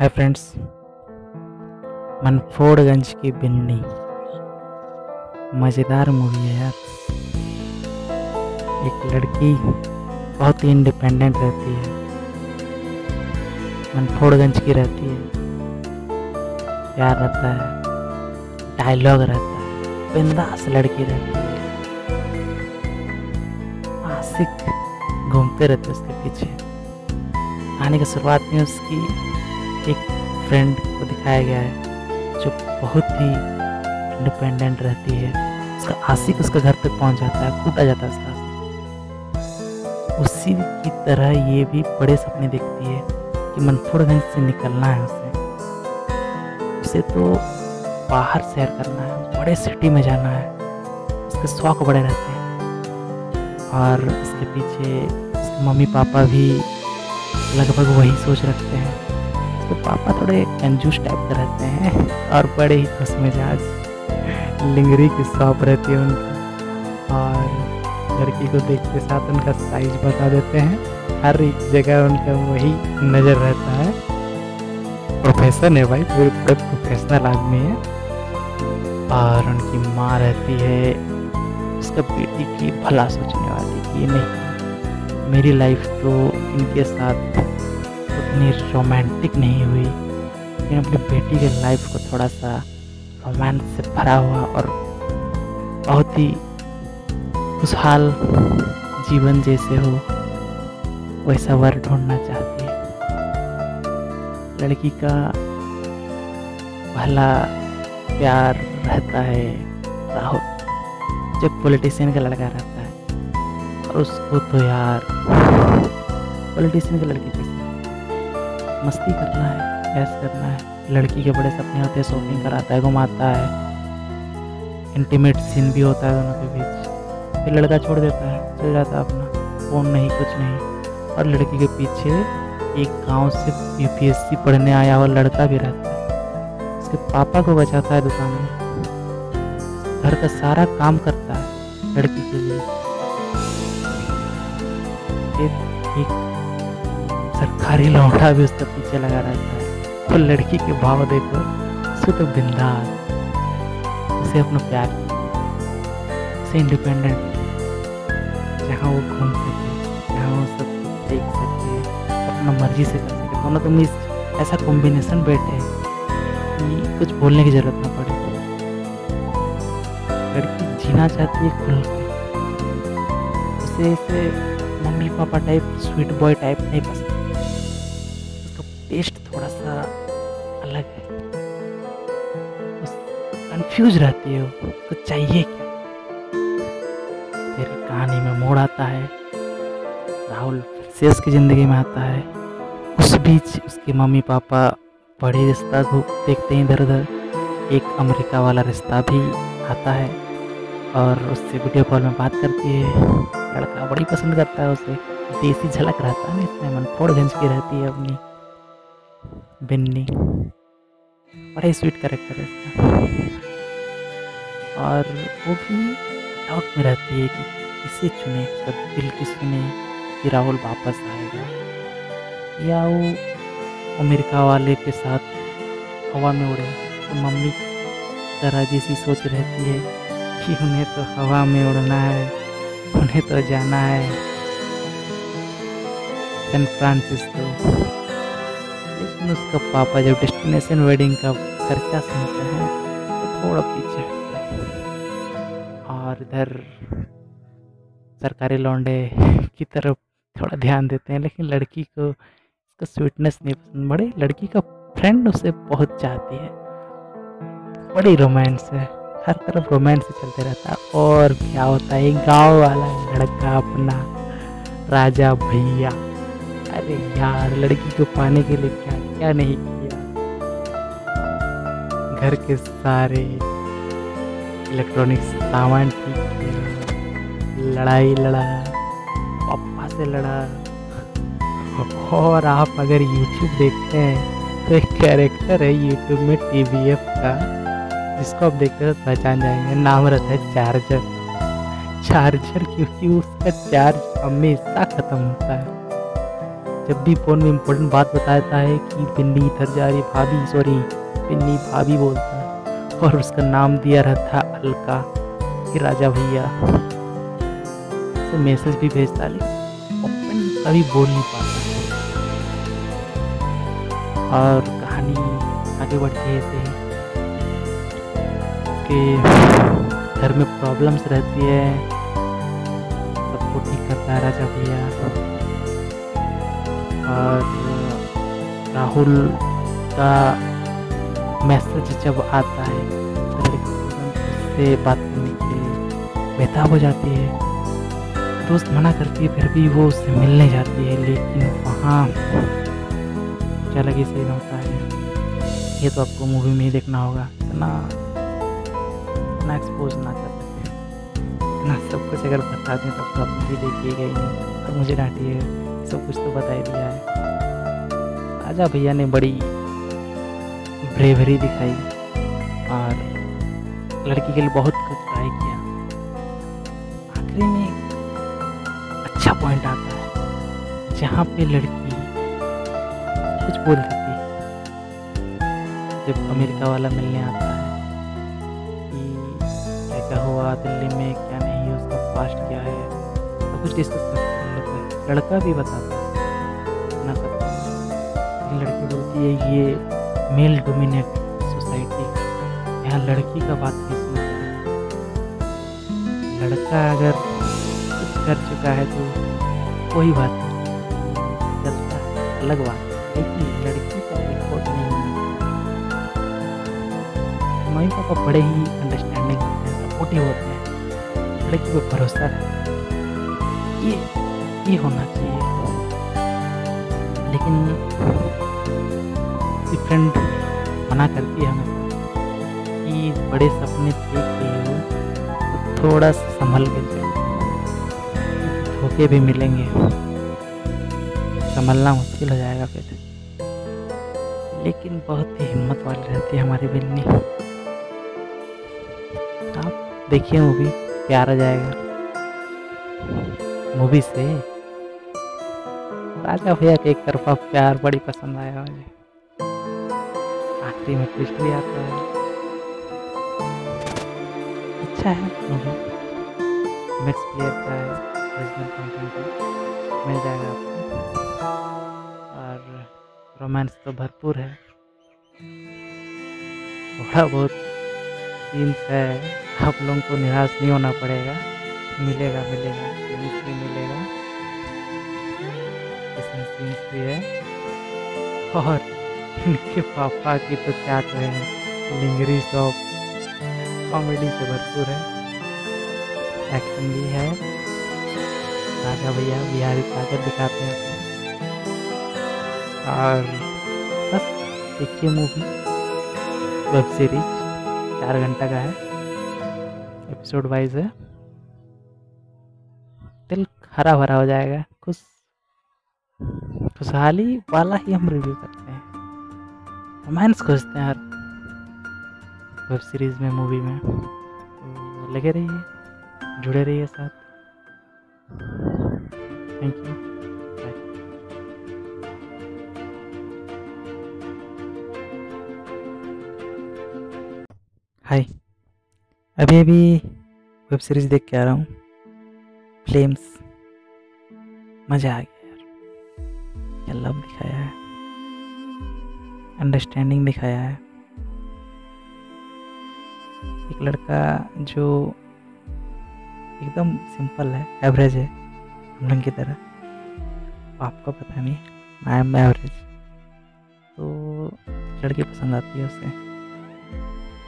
Hi friends मनफोड़गंज की बिन्नी। मज़ेदार movie है यार। एक लड़की बहुत ही इंडिपेंडेंट रहती है। मनफोड़गंज की रहती है। प्यार रहता है। डायलॉग रहता है। बिंदास लड़की रहती है। आशिक घूमते रहते उसके पीछे। कहानी की शुरुआत में उसकी। एक फ्रेंड को दिखाया गया है, जो बहुत ही इंडिपेंडेंट रहती है। उसका आशिक उसका घर तक पहुँच जाता है कूटा जाता है उसका आशिक उसी की तरह ये भी बड़े सपने देखती है कि मनफोड़गंज से निकलना है उसे। उसे तो बाहर सैर करना है, बड़े सिटी में जाना है। उसके शौक बड़े रहते हैं। और उसके पीछे उसके मम्मी पापा भी लगभग वही सोच रखते हैं। उसके पापा थोड़े कंजूस टाइप के रहते हैं और बड़े ही खुश मिजाज लिंगरी की शॉप रहती है उनकी। और लड़की को देखते साथ उनका साइज़ बता देते हैं। हर एक जगह उनका वही नज़र रहता है। प्रोफेशन है भाई पूरे पूरे प्रोफेशनल आदमी है। और उनकी माँ रहती है। उसका बेटी की भला सोचने वाली कि नहीं। मेरी लाइफ तो इनके साथ उतनी रोमांटिक नहीं हुई, लेकिन अपनी बेटी के लाइफ को थोड़ा सा रोमांस से भरा हुआ और बहुत ही खुशहाल जीवन जैसे हो, वैसा वर ढूंढना चाहती है। लड़की का पहला प्यार रहता है राहुल जो पॉलिटिशियन का लड़का रहता है, और उसको तो यार पॉलिटिशियन की लड़की मस्ती करना है ऐस करना है। लड़की के बड़े सपने होते हैं शॉपिंग कराता है, घुमाता है। इंटीमेट सीन भी होता है दोनों के बीच। फिर लड़का छोड़ देता है, चल जाता है अपना। फ़ोन नहीं, कुछ नहीं। और लड़की के पीछे एक गाँव से यूपीएससी पढ़ने आया हुआ लड़का भी रहता है। उसके पापा को बचाता है दुकान में। घर का सारा काम करता है लड़की के लिए। एक सरकारी लौंडा भी उसके पीछे लगा रहता है। तो लड़की के भाव देखो उसे तो बिंदास। उसे अपना प्यार उसे इंडिपेंडेंट जहाँ वो घूम सके, जहाँ वो सब देख सके, अपना मर्ज़ी से कर सके। दोनों तो मिस, ऐसा कॉम्बिनेशन बैठे कि कुछ बोलने की ज़रूरत ना पड़े। लड़की जीना चाहती है खुल के। उसे ऐसे mummy papa type sweet boy type नहीं पसंद। टेस्ट थोड़ा सा अलग है। कंफ्यूज रहती है उसको चाहिए क्या? फिर कहानी में मोड़ आता है, राहुल फिर से उसकी ज़िंदगी में आता है। उस बीच उसके मम्मी पापा बड़े रिश्ता को देखते हैं इधर उधर एक अमेरिका वाला रिश्ता भी आता है और उससे वीडियो कॉल में बात करती है। लड़का बड़ी पसंद करता है उसे। देसी झलक रहता है ना इसमें मनफोड़गंज की रहती है अपनी। बिन्नी बड़ा ही स्वीट करेक्टर है इसका। और वो भी डाउट में रहती है कि किसे चुने, उसका दिल की सुने कि राहुल वापस आएगा। या वो अमेरिका वाले के साथ हवा में उड़े तो मम्मी तरह जैसी सोच रहती है कि उन्हें तो हवा में उड़ना है, उन्हें तो जाना है। San Francisco. लेकिन उसका पापा जब डेस्टिनेशन वेडिंग का खर्चा सुनते हैं तो थोड़ा पीछे और इधर सरकारी लौंडे की तरफ़ थोड़ा ध्यान देते हैं, लेकिन लड़की को उसका स्वीटनेस नहीं पसंद। बड़े लड़की का फ्रेंड उसे बहुत चाहती है। बड़ी रोमांस है। हर तरफ़ रोमांस चलते रहता है। और क्या होता है गाँव वाला लड़का अपना राजा भैया। अरे यार, लड़की को पाने के लिए क्या क्या नहीं किया। घर के सारे इलेक्ट्रॉनिक सामान ठीक किया। लड़ाई लड़ा, पापा से लड़ा। और आप अगर YouTube देखते हैं तो एक कैरेक्टर है YouTube में टी का, जिसको आप देखते हो तो पहचान जाएँगे। नाम रहता है चार्जर चार्जर क्योंकि उसका चार्ज हमेशा ख़त्म होता है। जब भी फ़ोन में इम्पोर्टेंट बात बताता है कि पिन्नी इधर जा रही भाभी सॉरी पिन्नी भाभी बोलता है। और उसका नाम दिया रहता अलका कि राजा भैया। तो मैसेज भी भेजता, लेकिन कभी बोल नहीं पाता। और कहानी आगे बढ़ती है ऐसे कि घर में प्रॉब्लम्स रहती है सबको ठीक करता है राजा भैया। और राहुल का मैसेज जब आता है तो उससे बात करने के लिए बेताब हो जाती है। दोस्त मना करती है, फिर भी वो उससे मिलने जाती है, लेकिन वहाँ कुछ अलग ही सीन होता है। ये तो आपको मूवी में ही देखना होगा। इतना इतना एक्सपोज ना कर सकते इतना सब कुछ अगर बता दें तब तो आप मूवी देखिएगा ही। नहीं अब मुझे डांटिए, सब कुछ तो बता ही दिया है। राजा भैया ने बड़ी ब्रेवरी दिखाई और लड़की के लिए बहुत कुछ ट्राई किया। आखिरी में अच्छा पॉइंट आता है, जहाँ पे लड़की कुछ बोल देती है। जब अमेरिका वाला मिलने आता है, कि क्या हुआ, दिल्ली में क्या नहीं, उसका पास्ट क्या है, सब कुछ डिस्कस करते हैं। लड़का भी बताता है। कुछ लड़की बोलती है, ये मेल डोमिनेट सोसाइटी यहाँ लड़की का बात नहीं लड़का अगर कुछ कर चुका है तो कोई बात नहीं। अलग बात लेकिन लड़की का रिपोर्ट नहीं होना मम्मी पापा बड़े ही अंडरस्टैंडिंग होते हैं सपोर्टिव होते हैं। लड़की पर भरोसा है। ये ये होना चाहिए। लेकिन फ्रेंड मना करती है हमें कि बड़े सपने देख रही हो थोड़ा सा संभल के धोखे भी मिलेंगे। संभलना मुश्किल हो जाएगा फिर। लेकिन बहुत ही हिम्मत वाली रहती है हमारी बिन्नी। आप देखिए मूवी प्यार जाएगा। मूवी से राजा भैया के एक तरफा प्यार बड़ी पसंद आया मुझे। आखिरी में ट्विस्ट भी आता है। अच्छा है। मिक्स प्लेयर का है ओरिजिनल कंटेंट मिल जाएगा आपको। और रोमांस तो भरपूर है। थोड़ा बहुत सीन्स है। आप लोगों को निराश नहीं होना पड़ेगा। मिलेगा मिलेगा। मिलेगा। इसमें सीन्स भी है। और इनके पापा की तो क्या कहें, लिंगरी शॉप कॉमेडी से भरपूर है। एक्शन भी है। राजा भैया, बिहारी ताकत दिखाते हैं और बस देखिए मूवी वेब सीरीज़ चार घंटा का है। एपिसोड वाइज है। दिल हरा भरा हो जाएगा, खुश खुशहाली वाला ही हम रिव्यू करते हैं। रोमांस खोजते हैं हर वेब सीरीज़ में मूवी में। तो लगे रहिए, जुड़े रहिए साथ। थैंक यू हाय अभी अभी वेब सीरीज़ देख के आ रहा हूँ। फ्लेम्स मज़ा आ गया। अंडरस्टैंडिंग दिखाया है। एक लड़का जो एकदम सिंपल है एवरेज है हम लोग की तरह। आपको पता नहीं आई एम एवरेज तो लड़की पसंद आती है उसे।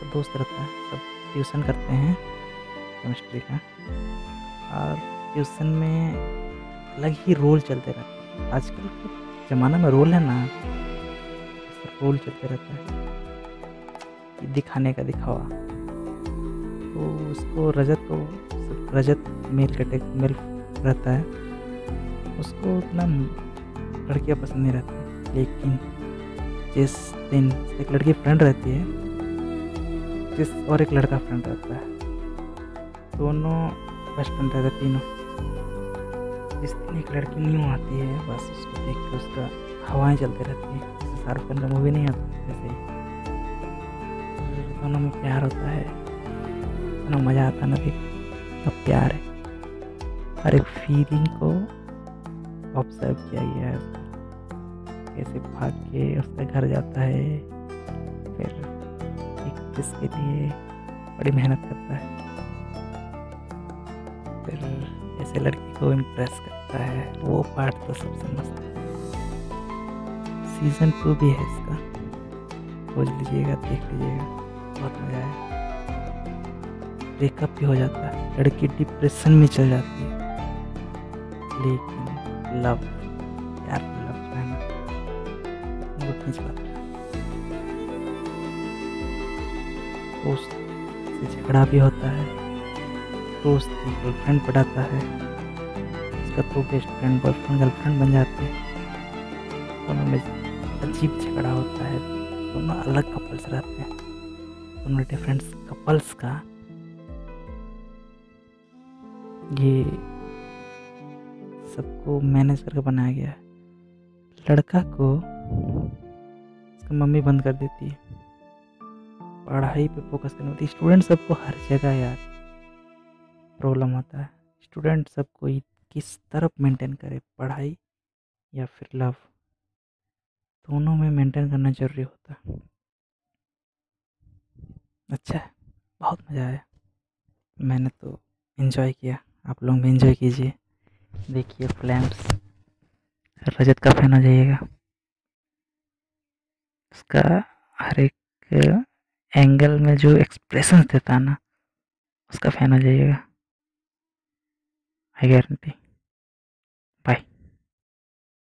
तो दोस्त रहता है, सब ट्यूशन करते हैं केमिस्ट्री का। और ट्यूशन में अलग ही रोल चलते रहते हैं। आजकल के ज़माना में रोल है ना। रोल चलते रहता है। कि दिखाने का दिखावा। तो उसको रजत को, रजत मेल कटे, मेल रहता है। उसको उतना लड़कियाँ पसंद नहीं रहती, लेकिन जिस दिन एक लड़की फ्रेंड रहती है, जिस और एक लड़का फ्रेंड रहता है, दोनों बेस्ट फ्रेंड रहते तीनों। जिस दिन एक लड़की न्यू आती है, बस उसको देख के उसका हवाएँ चलते रहती हैं। शाहरुख खान का मूवी नहीं आता ही दोनों में प्यार होता है इतना मज़ा आता ना देख प्यार है। हर एक फीलिंग को ऑब्ज़र्व किया गया है कैसे भाग के उसका घर जाता है, फिर एक किस के लिए बड़ी मेहनत करता है। फिर ऐसे लड़की को इम्प्रेस करता है, वो पार्ट तो सबसे मस्त है। सीज़न टू भी है इसका। खोज लीजिएगा, देख लीजिएगा। बहुत मज़ा आया। ब्रेकअप भी हो जाता है। लड़की डिप्रेशन में चल जाती है। लेकिन लव यार लव वो खींच पाता दोस्त से झगड़ा भी होता है। दोस्त की गर्लफ्रेंड पढ़ाता है। उसका तो बेस्ट फ्रेंड बॉयफ्रेंड गर्लफ्रेंड बन जाते हैं। दोनों में अजीब झगड़ा होता है। दोनों अलग कपल्स रहते हैं। दोनों डिफरेंट कपल्स का ये सबको मैनेज करके बनाया गया है। लड़का को उसकी मम्मी बंद कर देती है। पढ़ाई पे फोकस करनी होती है स्टूडेंट सबको हर जगह यार प्रॉब्लम होता है। स्टूडेंट सबको किस तरफ़ मेंटेन करे? पढ़ाई या फिर लव दोनों में मेंटेन करना ज़रूरी होता है। अच्छा है, बहुत मज़ा आया। मैंने तो इन्जॉय किया, आप लोग भी इन्जॉय कीजिए। देखिए फ्लैम्स रजत का फ़ैन हो जाइएगा। उसका हर एक एंगल में जो एक्सप्रेशन देता है ना, उसका फ़ैन हो जाइएगा। I guarantee